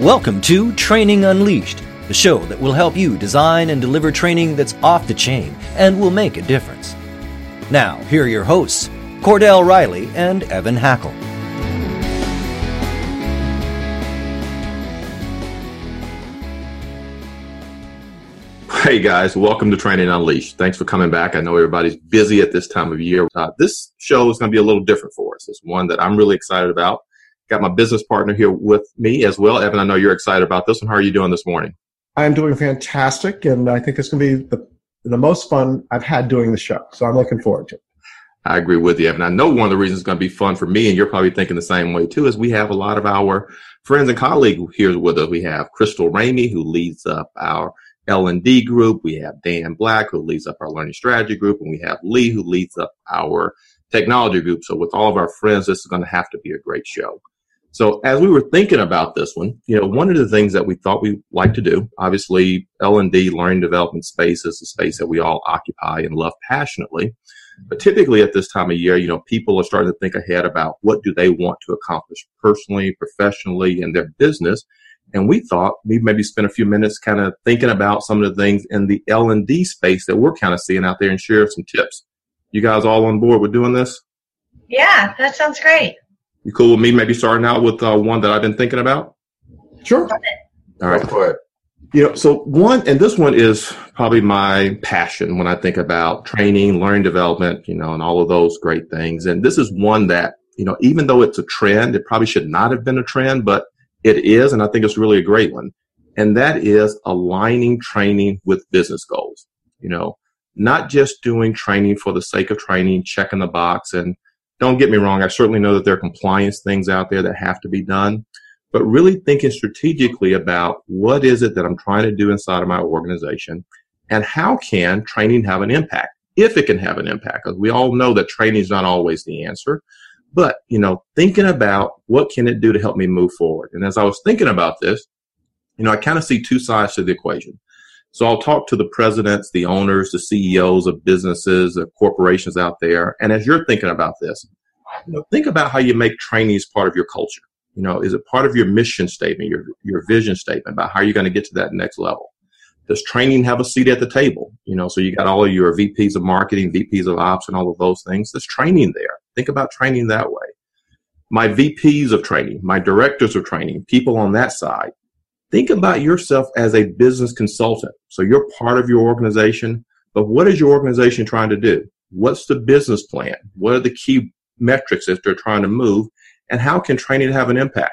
Welcome to Training Unleashed, the show that will help you design and deliver training that's off the chain and will make a difference. Now, here are your hosts, Cordell Riley and Evan Hackle. Hey guys, welcome to Training Unleashed. Thanks for coming back. I know everybody's busy at this time of year. Uh, this show is going to be a little different for us. It's one that I'm really excited about. Got my business partner here with me as well. Evan, I know you're excited about this one. How are you doing this morning? I'm doing fantastic, and I think it's going to be the, the most fun I've had doing the show. So I'm looking forward to it. I agree with you, Evan. I know one of the reasons it's going to be fun for me, and you're probably thinking the same way too, is we have a lot of our friends and colleagues here with us. We have Crystal Ramey, who leads up our L&D group. We have Dan Black, who leads up our learning strategy group, and we have Lee, who leads up our technology group. So with all of our friends, this is going to have to be a great show. So as we were thinking about this one, you know, one of the things that we thought we'd like to do, obviously L&D learning development space is a space that we all occupy and love passionately. But typically at this time of year, you know, people are starting to think ahead about what do they want to accomplish personally, professionally, in their business. And we thought we maybe spend a few minutes kind of thinking about some of the things in the L&D space that we're kind of seeing out there and share some tips. You guys all on board with doing this? Yeah, that sounds great. You cool with me maybe starting out with uh, one that I've been thinking about? Sure. All right. for it. You know, so one, and this one is probably my passion when I think about training, learning development, you know, and all of those great things. And this is one that, you know, even though it's a trend, it probably should not have been a trend, but it is. And I think it's really a great one. And that is aligning training with business goals. You know, not just doing training for the sake of training, checking the box and don't get me wrong, I certainly know that there are compliance things out there that have to be done, but really thinking strategically about what is it that I'm trying to do inside of my organization and how can training have an impact if it can have an impact because we all know that training is not always the answer but you know thinking about what can it do to help me move forward. And as i was thinking about this you know i kind of see two sides to the equation so I'll talk to the presidents, the owners, the CEOs of businesses, the corporations out there. And as you're thinking about this, you know, think about how you make training as part of your culture. You know, is it part of your mission statement, your your vision statement about how you're going to get to that next level? Does training have a seat at the table? You know, so you got all of your VPs of marketing, VPs of ops, and all of those things. There's training there. Think about training that way. My VPs of training, my directors of training, people on that side, think about yourself as a business consultant. So you're part of your organization, but what is your organization trying to do? What's the business plan? What are the key metrics that they're trying to move? And how can training have an impact?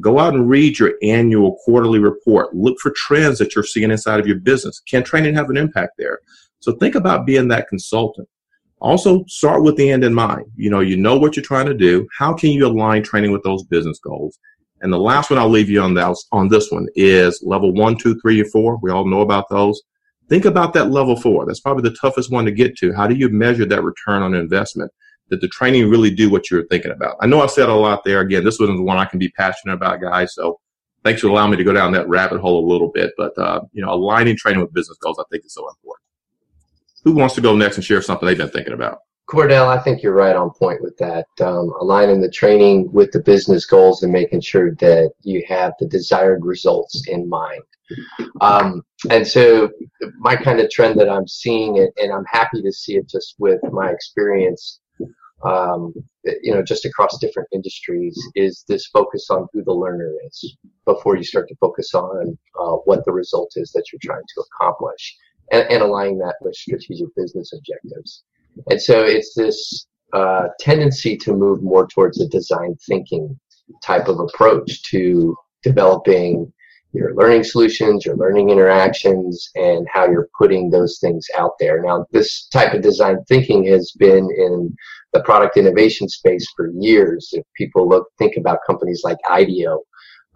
Go out and read your annual quarterly report. Look for trends that you're seeing inside of your business. Can training have an impact there? So think about being that consultant. Also start with the end in mind. You know, you know what you're trying to do. How can you align training with those business goals? And the last one I'll leave you on that on this one is level one, two, three, and four. We all know about those. Think about that level four. That's probably the toughest one to get to. How do you measure that return on investment? Did the training really do what you were thinking about? I know I've said a lot there. Again, this was the one I can be passionate about, guys. So thanks for allowing me to go down that rabbit hole a little bit. But uh, you know, aligning training with business goals, I think is so important. Who wants to go next and share something they've been thinking about? Cordell, I think you're right on point with that. Um, aligning the training with the business goals and making sure that you have the desired results in mind. Um, and so, my kind of trend that I'm seeing, it, and I'm happy to see it just with my experience, um, you know, just across different industries, is this focus on who the learner is before you start to focus on uh, what the result is that you're trying to accomplish, and, and aligning that with strategic business objectives. And so it's this uh, tendency to move more towards a design thinking type of approach to developing your learning solutions, your learning interactions, and how you're putting those things out there. Now, this type of design thinking has been in the product innovation space for years. If people look, think about companies like IDEO,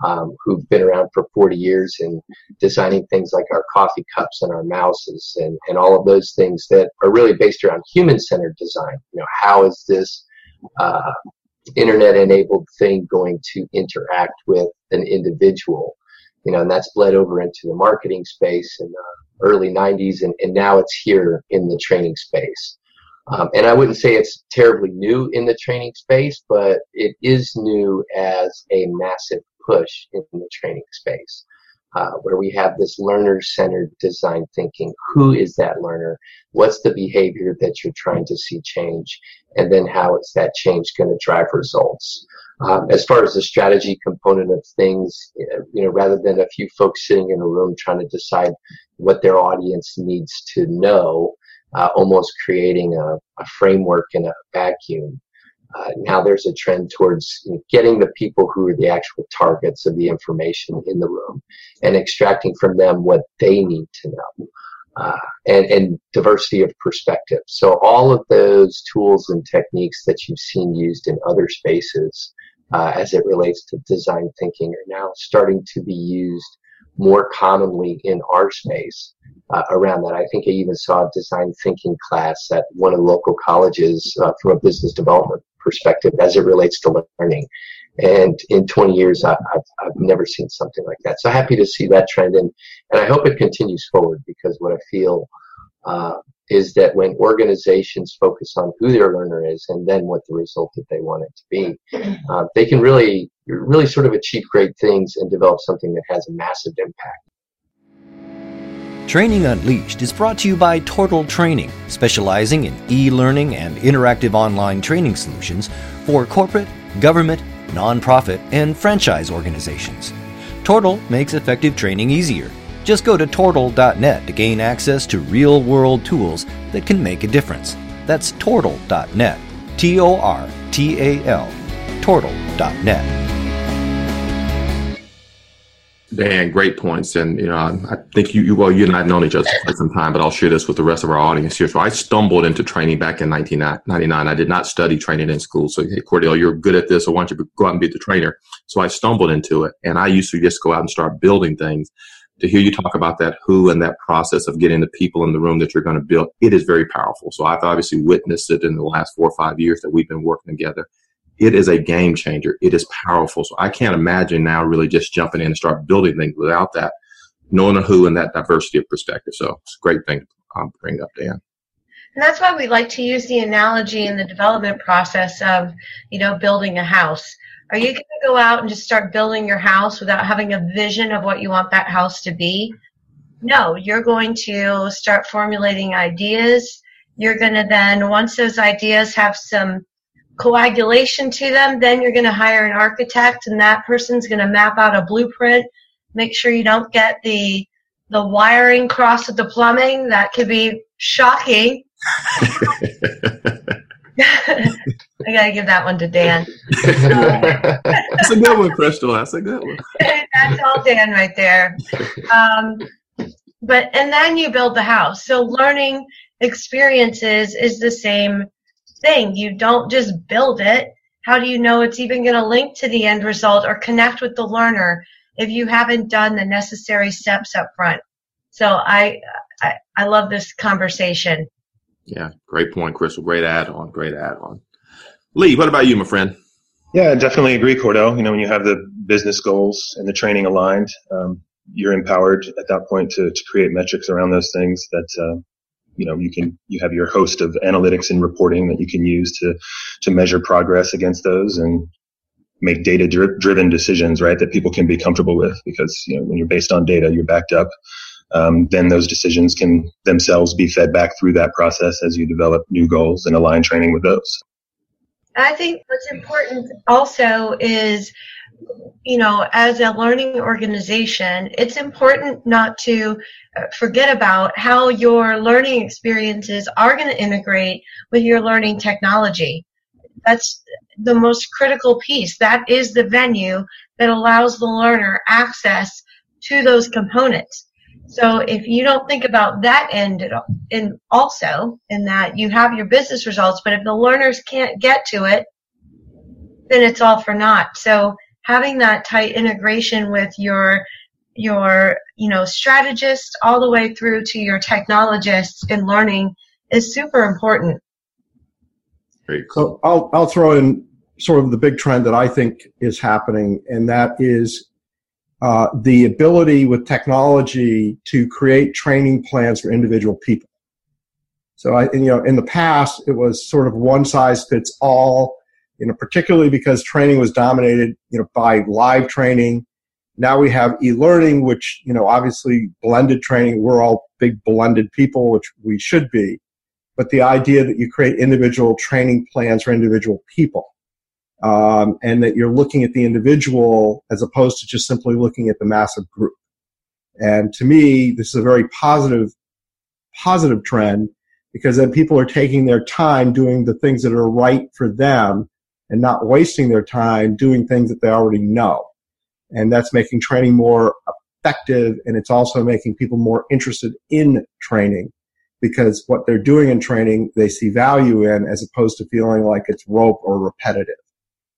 um, who've been around for 40 years and designing things like our coffee cups and our mouses and, and all of those things that are really based around human-centered design. You know, how is this uh, internet-enabled thing going to interact with an individual? You know, and that's bled over into the marketing space in the early 90s, and, and now it's here in the training space. Um, and I wouldn't say it's terribly new in the training space, but it is new as a massive push in the training space. Uh, where we have this learner centered design thinking. Who is that learner? What's the behavior that you're trying to see change? And then how is that change going to drive results? Um, as far as the strategy component of things, you know, rather than a few folks sitting in a room trying to decide what their audience needs to know, uh, almost creating a, a framework in a vacuum. Uh, now there's a trend towards getting the people who are the actual targets of the information in the room and extracting from them what they need to know. Uh, and, and diversity of perspective. So all of those tools and techniques that you've seen used in other spaces uh, as it relates to design thinking are now starting to be used more commonly in our space uh, around that. I think I even saw a design thinking class at one of the local colleges uh, from a business development perspective as it relates to learning. And in 20 years, I, have I've never seen something like that. So happy to see that trend, and, and I hope it continues forward because what I feel uh, is that when organizations focus on who their learner is and then what the result that they want it to be, uh, they can really, really sort of achieve great things and develop something that has a massive impact. Training Unleashed is brought to you by Tortal Training, specializing in e learning and interactive online training solutions for corporate, government, nonprofit, and franchise organizations. Tortal makes effective training easier. Just go to tortal.net to gain access to real world tools that can make a difference. That's tortal.net. T O R T A L. Tortal.net. Dan, great points. And, you know, I think you, you, well, you and I have known each other for some time, but I'll share this with the rest of our audience here. So I stumbled into training back in 1999. I did not study training in school. So, hey, Cordell, you're good at this. So why don't you go out and be the trainer? So I stumbled into it and I used to just go out and start building things. To hear you talk about that who and that process of getting the people in the room that you're going to build, it is very powerful. So I've obviously witnessed it in the last four or five years that we've been working together it is a game changer. It is powerful. So I can't imagine now really just jumping in and start building things without that, knowing who and that diversity of perspective. So it's a great thing to um, bring up, Dan. And that's why we like to use the analogy in the development process of, you know, building a house. Are you going to go out and just start building your house without having a vision of what you want that house to be? No, you're going to start formulating ideas. You're going to then, once those ideas have some coagulation to them, then you're going to hire an architect and that person's going to map out a blueprint. Make sure you don't get the the wiring crossed with the plumbing. That could be shocking. I gotta give that one to Dan. That's a good one, Crystal. That's a good one. That's all Dan right there. Um, but and then you build the house. So learning experiences is the same thing. You don't just build it. How do you know it's even going to link to the end result or connect with the learner if you haven't done the necessary steps up front? So I, I, I love this conversation. Yeah, great point, Crystal. Great add on. Great add on. Lee, what about you, my friend? Yeah, I definitely agree, Cordell. You know, when you have the business goals and the training aligned, um, you're empowered at that point to, to create metrics around those things that uh, you know you can you have your host of analytics and reporting that you can use to to measure progress against those and make data driven decisions right that people can be comfortable with because you know when you're based on data you're backed up um, then those decisions can themselves be fed back through that process as you develop new goals and align training with those. I think what's important also is you know, as a learning organization, it's important not to forget about how your learning experiences are going to integrate with your learning technology. That's the most critical piece. That is the venue that allows the learner access to those components. So if you don't think about that end and also in that you have your business results, but if the learners can't get to it, then it's all for naught. So having that tight integration with your your you know strategist all the way through to your technologists in learning is super important. Great. So I'll I'll throw in sort of the big trend that I think is happening, and that is uh, the ability with technology to create training plans for individual people. So I, you know, in the past, it was sort of one size fits all you know, particularly because training was dominated, you know, by live training. Now we have e-learning, which, you know, obviously blended training. We're all big blended people, which we should be. But the idea that you create individual training plans for individual people, um, and that you're looking at the individual as opposed to just simply looking at the massive group. And to me, this is a very positive, positive trend because then people are taking their time doing the things that are right for them and not wasting their time doing things that they already know. And that's making training more effective and it's also making people more interested in training because what they're doing in training they see value in as opposed to feeling like it's rope or repetitive.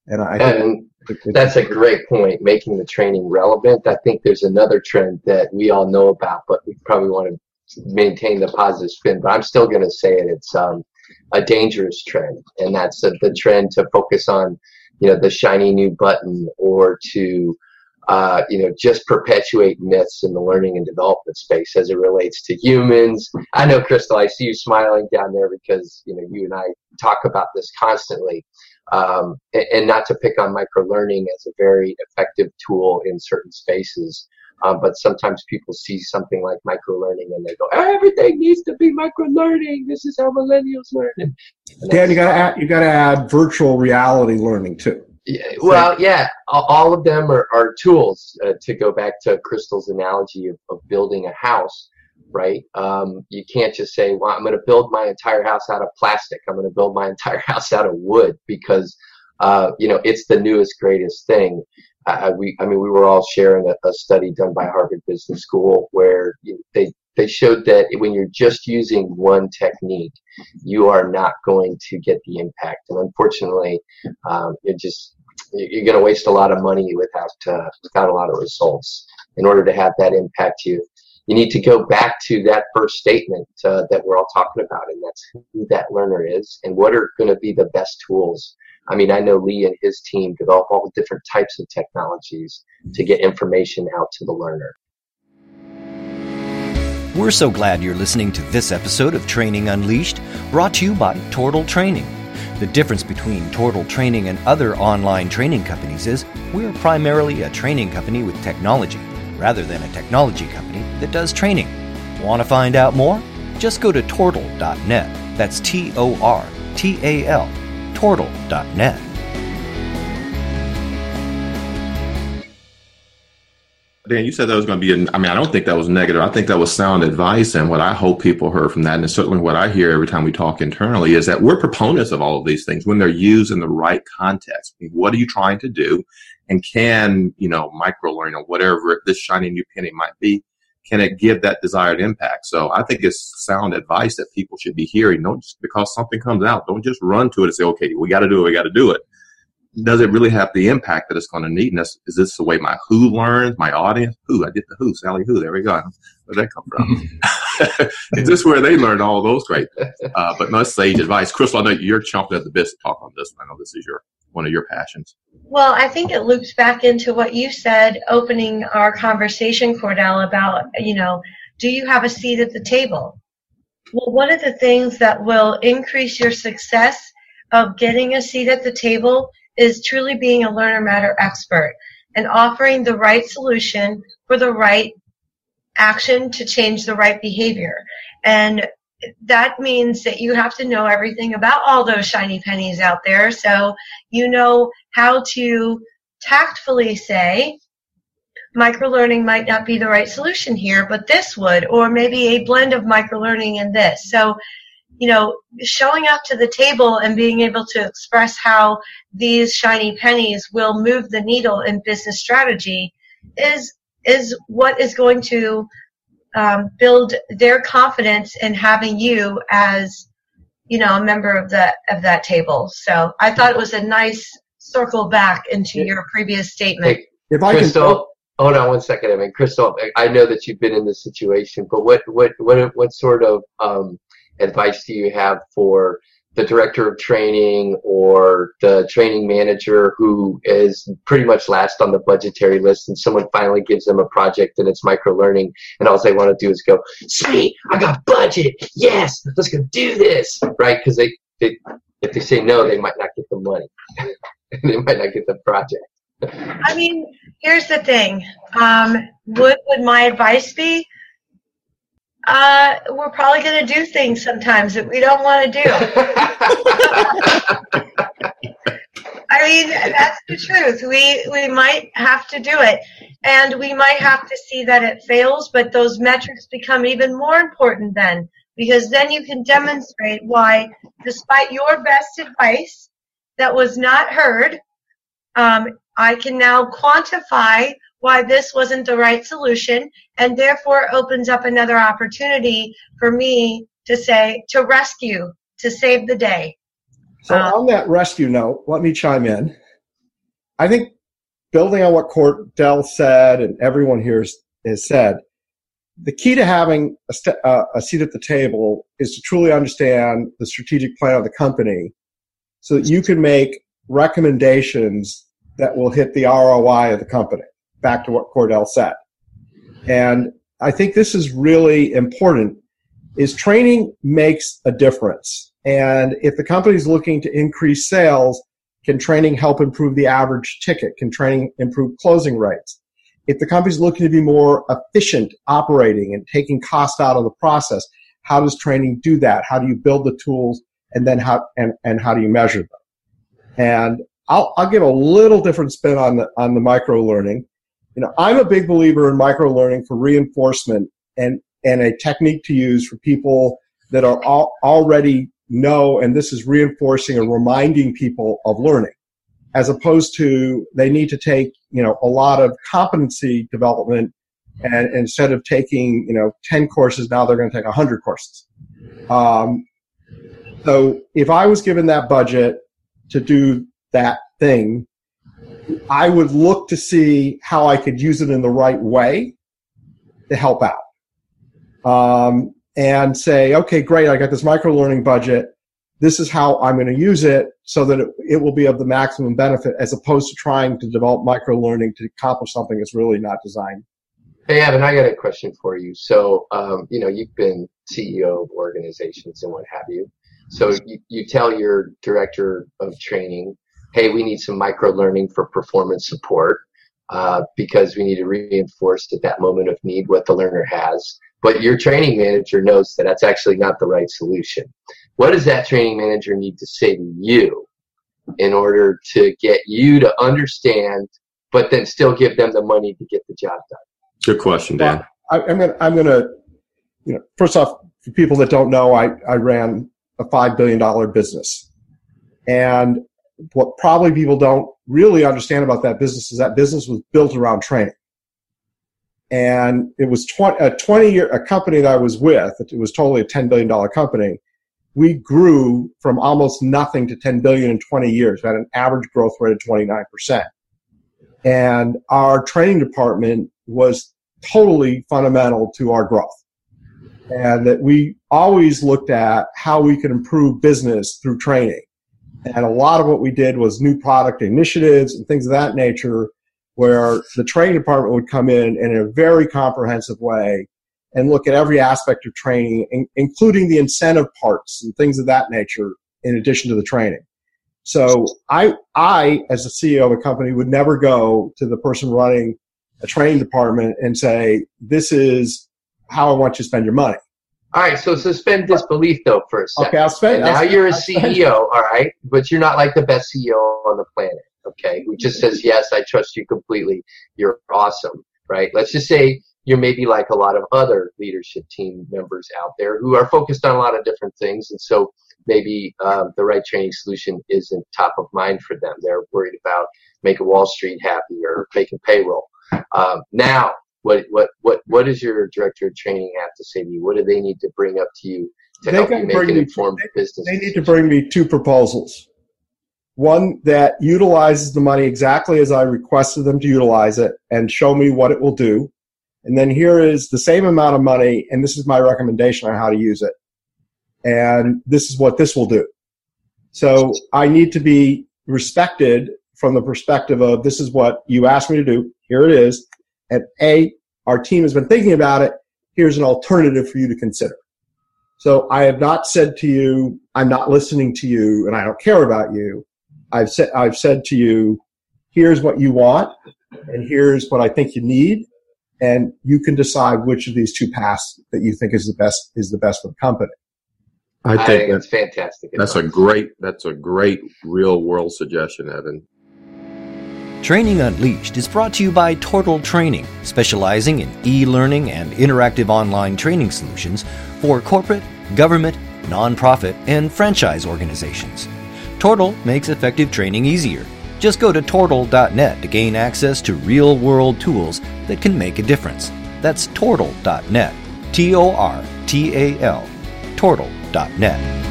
And I and that's a great point, making the training relevant. I think there's another trend that we all know about, but we probably want to maintain the positive spin, but I'm still going to say it. It's um, a dangerous trend, and that's a, the trend to focus on, you know, the shiny new button or to, uh, you know, just perpetuate myths in the learning and development space as it relates to humans. I know, Crystal, I see you smiling down there because you know you and I talk about this constantly. Um, and, and not to pick on micro learning as a very effective tool in certain spaces, um, but sometimes people see something like micro learning and they go, everything needs to be micro learning. This is how millennials learn. And, Dan, you got to add you got to add virtual reality learning too. Yeah, well, yeah, all of them are, are tools. Uh, to go back to Crystal's analogy of, of building a house, right? Um, you can't just say, "Well, I'm going to build my entire house out of plastic. I'm going to build my entire house out of wood," because uh, you know it's the newest, greatest thing. I, we, I mean, we were all sharing a, a study done by Harvard Business School where they they showed that when you're just using one technique, you are not going to get the impact. And unfortunately, um, you're just you're going to waste a lot of money without uh, without a lot of results. In order to have that impact, you you need to go back to that first statement uh, that we're all talking about, and that's who that learner is and what are going to be the best tools I mean, I know Lee and his team develop all the different types of technologies to get information out to the learner. We're so glad you're listening to this episode of Training Unleashed, brought to you by Tortal Training. The difference between Tortal Training and other online training companies is we're primarily a training company with technology, rather than a technology company that does training. Want to find out more? Just go to tortal.net. That's T O R T A L tortal.net. Dan, you said that was going to be, a, I mean, I don't think that was negative. I think that was sound advice. And what I hope people heard from that, and certainly what I hear every time we talk internally, is that we're proponents of all of these things when they're used in the right context. What are you trying to do? And can, you know, micro learning or whatever this shiny new penny might be, can it give that desired impact? So I think it's sound advice that people should be hearing. Don't just because something comes out, don't just run to it and say, okay, we got to do it, we got to do it. Does it really have the impact that it's going to need? And is this the way my who learns, my audience? Who? I did the who, Sally Who. There we go. Where'd that come from? is this where they learned all those great? Uh, but no sage advice. Crystal, I know you're chomping at the bit to talk on this. I know this is your one of your passions. Well, I think it loops back into what you said opening our conversation, Cordell, about, you know, do you have a seat at the table? Well, one of the things that will increase your success of getting a seat at the table is truly being a learner matter expert and offering the right solution for the right action to change the right behavior. And that means that you have to know everything about all those shiny pennies out there. So you know how to tactfully say, microlearning might not be the right solution here, but this would, or maybe a blend of microlearning and this. So, you know, showing up to the table and being able to express how these shiny pennies will move the needle in business strategy is is what is going to um, build their confidence in having you as you know a member of the of that table. So I thought it was a nice circle back into your previous statement. Hey, if I Crystal, can. Hold on one second. I mean, Crystal, I know that you've been in this situation, but what what what what sort of um, advice do you have for the director of training or the training manager who is pretty much last on the budgetary list and someone finally gives them a project and it's micro learning and all they want to do is go sweet i got budget yes let's go do this right because they, they If they say no, they might not get the money. they might not get the project. I mean, here's the thing. Um, what would my advice be? Uh, we're probably going to do things sometimes that we don't want to do. I mean, that's the truth. We we might have to do it, and we might have to see that it fails. But those metrics become even more important then, because then you can demonstrate why, despite your best advice that was not heard, um, I can now quantify why this wasn't the right solution and therefore opens up another opportunity for me to say, to rescue, to save the day. So um, on that rescue note, let me chime in. I think building on what Cordell said and everyone here has said, the key to having a, st- uh, a, seat at the table is to truly understand the strategic plan of the company so that you can make recommendations that will hit the ROI of the company. Back to what Cordell said. And I think this is really important is training makes a difference. And if the company is looking to increase sales, can training help improve the average ticket? Can training improve closing rates? If the company is looking to be more efficient operating and taking cost out of the process, how does training do that? How do you build the tools and then how and, and how do you measure them? And I'll, I'll give a little different spin on the on the micro learning. You know, I'm a big believer in micro learning for reinforcement and and a technique to use for people that are all, already know, and this is reinforcing or reminding people of learning, as opposed to they need to take you know a lot of competency development, and instead of taking you know ten courses, now they're going to take hundred courses. Um, so if I was given that budget to do that thing, I would look to see how I could use it in the right way to help out. Um, and say, okay, great, I got this micro learning budget. This is how I'm going to use it so that it, it will be of the maximum benefit as opposed to trying to develop micro learning to accomplish something that's really not designed. Hey, Evan, I got a question for you. So, um, you know, you've been CEO of organizations and what have you. So you, you tell your director of training, hey, we need some micro learning for performance support uh, because we need to reinforce at that moment of need what the learner has. But your training manager knows that that's actually not the right solution. What does that training manager need to say to you in order to get you to understand, but then still give them the money to get the job done? Good question, Dan. Well, I, am gonna, I'm gonna, you know, first off, for people that don't know, I, I ran a five billion dollar business, and what probably people don't really understand about that business is that business was built around training. And it was 20, a 20 year, a company that I was with, it was totally a $10 billion company. We grew from almost nothing to 10 billion in 20 years. We had an average growth rate of 29%. And our training department was totally fundamental to our growth. And that we always looked at how we could improve business through training and a lot of what we did was new product initiatives and things of that nature, where the training department would come in in a very comprehensive way and look at every aspect of training, including the incentive parts and things of that nature, in addition to the training. So I, I, as the CEO of a company, would never go to the person running a training department and say, "This is how I want you to spend your money." All right, so suspend disbelief though for a second. Okay, I'll spend. now I'll you're a CEO, all right, but you're not like the best CEO on the planet. Okay, who just says yes, I trust you completely. You're awesome, right? Let's just say you're maybe like a lot of other leadership team members out there who are focused on a lot of different things, and so maybe um, the right training solution isn't top of mind for them. They're worried about making Wall Street happy or making payroll. Um, now what what what what does your director of training have to say to you? What do they need to bring up to you to they help you make an informed they, business? They need to bring me two proposals. One that utilizes the money exactly as I requested them to utilize it and show me what it will do. And then here is the same amount of money, and this is my recommendation on how to use it. And this is what this will do. So I need to be respected from the perspective of this is what you asked me to do. Here it is and A, our team has been thinking about it. Here's an alternative for you to consider. So I have not said to you, I'm not listening to you and I don't care about you. I've said, I've said to you, here's what you want and here's what I think you need. And you can decide which of these two paths that you think is the best, is the best for the company. I think, I think that's fantastic. That's advice. a great, that's a great real world suggestion, Evan. Training Unleashed is brought to you by Tortal Training, specializing in e learning and interactive online training solutions for corporate, government, nonprofit, and franchise organizations. Tortal makes effective training easier. Just go to tortal.net to gain access to real world tools that can make a difference. That's tortal.net. T O R T A L. Tortal.net.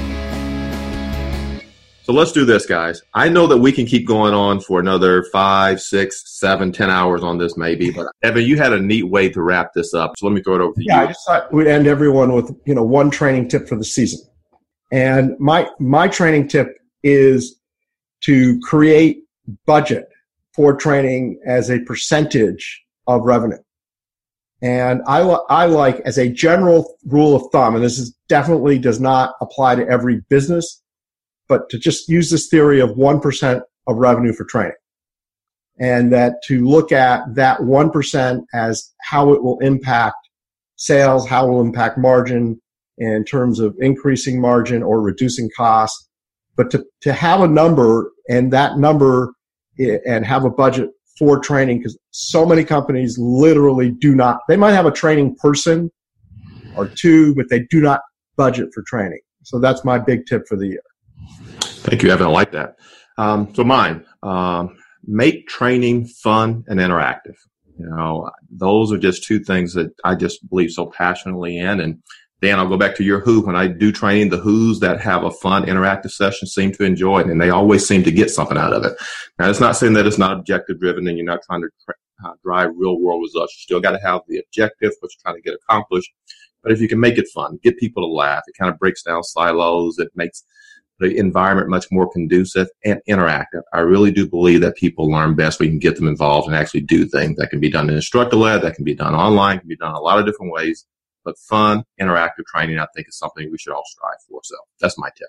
So let's do this, guys. I know that we can keep going on for another five, six, seven, ten hours on this, maybe. But Evan, you had a neat way to wrap this up. So let me throw it over to yeah, you. Yeah, I just thought we'd end everyone with you know one training tip for the season. And my my training tip is to create budget for training as a percentage of revenue. And I, I like as a general rule of thumb, and this is definitely does not apply to every business but to just use this theory of 1% of revenue for training. And that to look at that 1% as how it will impact sales, how it will impact margin in terms of increasing margin or reducing costs. But to, to have a number and that number and have a budget for training because so many companies literally do not, they might have a training person or two, but they do not budget for training. So that's my big tip for the year. Thank you, Evan. I like that. Um, so mine, um, make training fun and interactive. You know, those are just two things that I just believe so passionately in. And Dan, I'll go back to your who. When I do training, the who's that have a fun, interactive session seem to enjoy it, and they always seem to get something out of it. Now, it's not saying that it's not objective driven and you're not trying to uh, drive real world results. You still got to have the objective, what you're trying to get accomplished. But if you can make it fun, get people to laugh, it kind of breaks down silos. It makes the environment much more conducive and interactive. I really do believe that people learn best when you can get them involved and actually do things that can be done in instructor led, that can be done online, can be done a lot of different ways. But fun, interactive training, I think, is something we should all strive for. So that's my tip.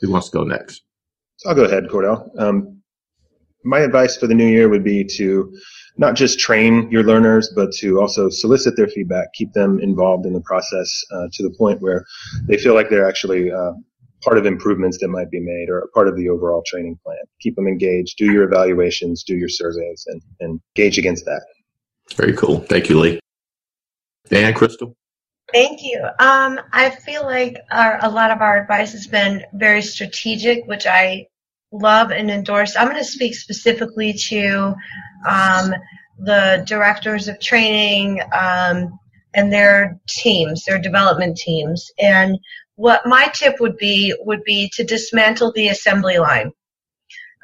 Who wants to go next? So I'll go ahead, Cordell. Um, my advice for the new year would be to not just train your learners, but to also solicit their feedback, keep them involved in the process uh, to the point where they feel like they're actually uh, part of improvements that might be made or part of the overall training plan. Keep them engaged, do your evaluations, do your surveys, and, and gauge against that. Very cool. Thank you, Lee. Dan, Crystal? Thank you. Um, I feel like our, a lot of our advice has been very strategic, which I love and endorse. I'm going to speak specifically to um, the directors of training um, and their teams, their development teams. And what my tip would be would be to dismantle the assembly line.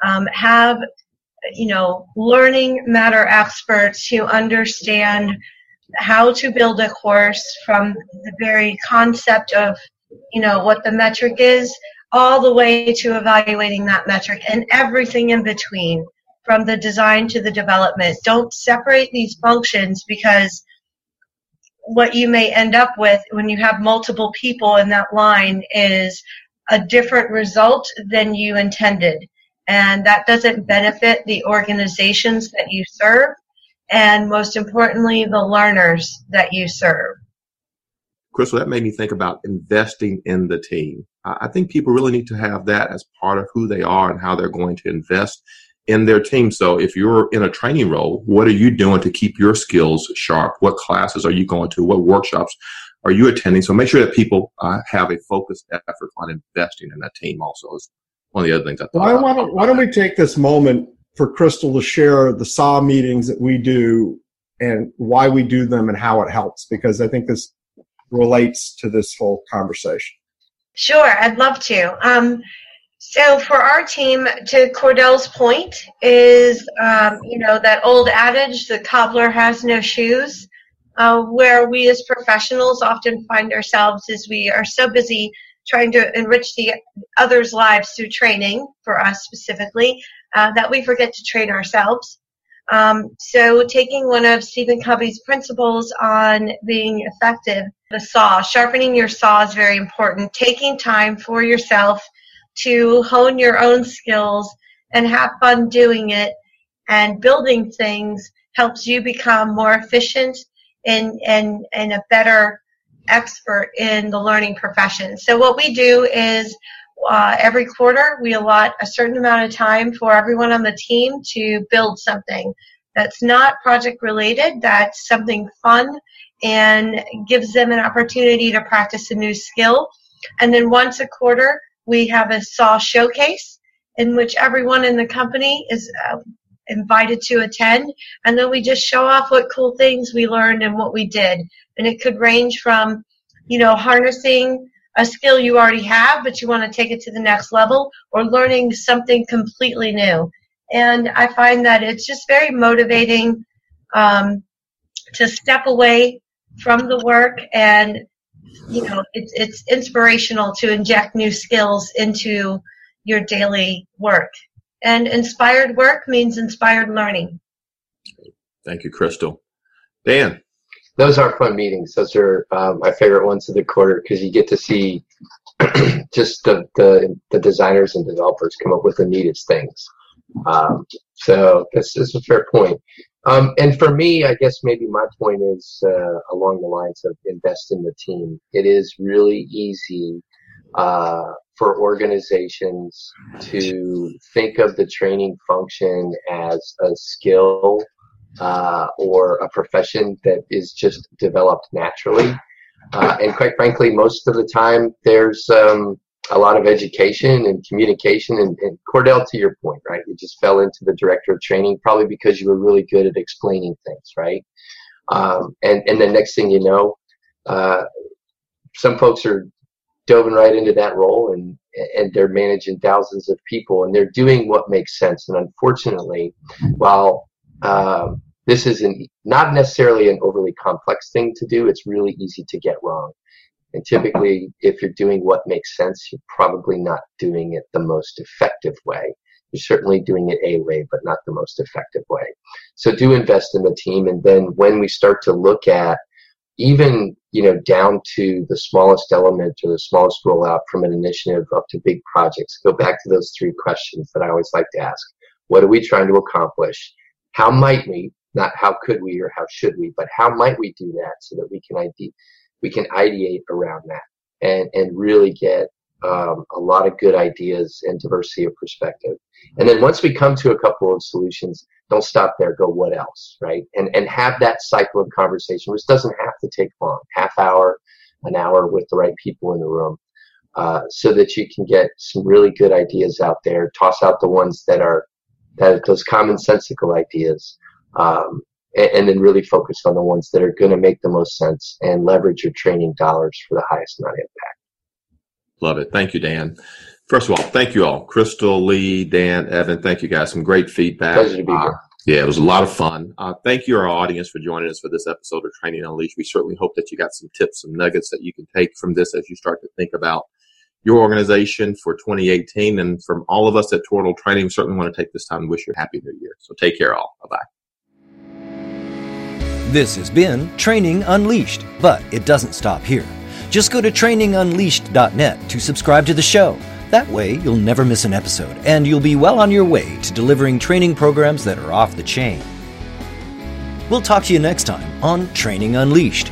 Um, have you know learning matter experts who understand how to build a course from the very concept of you know what the metric is all the way to evaluating that metric and everything in between from the design to the development don't separate these functions because what you may end up with when you have multiple people in that line is a different result than you intended. And that doesn't benefit the organizations that you serve, and most importantly, the learners that you serve. Crystal, that made me think about investing in the team. I think people really need to have that as part of who they are and how they're going to invest in their team. So if you're in a training role, what are you doing to keep your skills sharp? What classes are you going to? What workshops are you attending? So make sure that people uh, have a focused effort on investing in that team also is one of the other things I thought. Why, why, don't, why don't we take this moment for Crystal to share the SAW meetings that we do and why we do them and how it helps? Because I think this relates to this whole conversation. Sure, I'd love to. Um, so for our team, to Cordell's point, is um, you know that old adage, the cobbler has no shoes. Uh, where we as professionals often find ourselves is we are so busy trying to enrich the others' lives through training for us specifically uh, that we forget to train ourselves. Um, so taking one of Stephen Covey's principles on being effective, the saw, sharpening your saw is very important. Taking time for yourself to hone your own skills and have fun doing it and building things helps you become more efficient and, and, and a better expert in the learning profession. So what we do is uh, every quarter we allot a certain amount of time for everyone on the team to build something that's not project related, that's something fun and gives them an opportunity to practice a new skill. And then once a quarter, we have a SAW showcase in which everyone in the company is uh, invited to attend. And then we just show off what cool things we learned and what we did. And it could range from, you know, harnessing a skill you already have, but you want to take it to the next level, or learning something completely new. And I find that it's just very motivating um, to step away from the work and you know it's it's inspirational to inject new skills into your daily work. And inspired work means inspired learning. Thank you crystal. Dan? Those are fun meetings. Those are um, my favorite ones of the quarter because you get to see just the, the the designers and developers come up with the neatest things. Um, so this is a fair point um, and for me, I guess maybe my point is uh, along the lines of invest in the team. It is really easy uh, for organizations to think of the training function as a skill uh, or a profession that is just developed naturally. Uh, and quite frankly, most of the time, there's um, a lot of education and communication. And, and, Cordell, to your point, right? You just fell into the director of training probably because you were really good at explaining things, right? Um, and and the next thing you know, uh, some folks are dove right into that role and and they're managing thousands of people and they're doing what makes sense. And unfortunately, while um, this is an, not necessarily an overly complex thing to do, it's really easy to get wrong. And typically, if you're doing what makes sense, you're probably not doing it the most effective way. You're certainly doing it a way, but not the most effective way. So do invest in the team. And then when we start to look at even, you know, down to the smallest element or the smallest rollout from an initiative up to big projects, go back to those three questions that I always like to ask. What are we trying to accomplish? How might we, not how could we or how should we, but how might we do that so that we can ID, we can ideate around that and, and really get um, a lot of good ideas and diversity of perspective. And then once we come to a couple of solutions, don't stop there. Go what else, right? And and have that cycle of conversation, which doesn't have to take long, half hour, an hour with the right people in the room, uh, so that you can get some really good ideas out there. Toss out the ones that are that those commonsensical ideas, um, and, and then really focus on the ones that are going to make the most sense and leverage your training dollars for the highest amount of impact. Love it. Thank you, Dan. First of all, thank you all. Crystal, Lee, Dan, Evan, thank you guys. Some great feedback. Pleasure to be here. Uh, yeah, it was a lot of fun. Uh, thank you, our audience, for joining us for this episode of Training Unleashed. We certainly hope that you got some tips, some nuggets that you can take from this as you start to think about your organization for 2018. And from all of us at Tortal Training, we certainly want to take this time and wish you a happy new year. So take care, all. Bye bye. This has been Training Unleashed, but it doesn't stop here. Just go to trainingunleashed.net to subscribe to the show. That way, you'll never miss an episode, and you'll be well on your way to delivering training programs that are off the chain. We'll talk to you next time on Training Unleashed.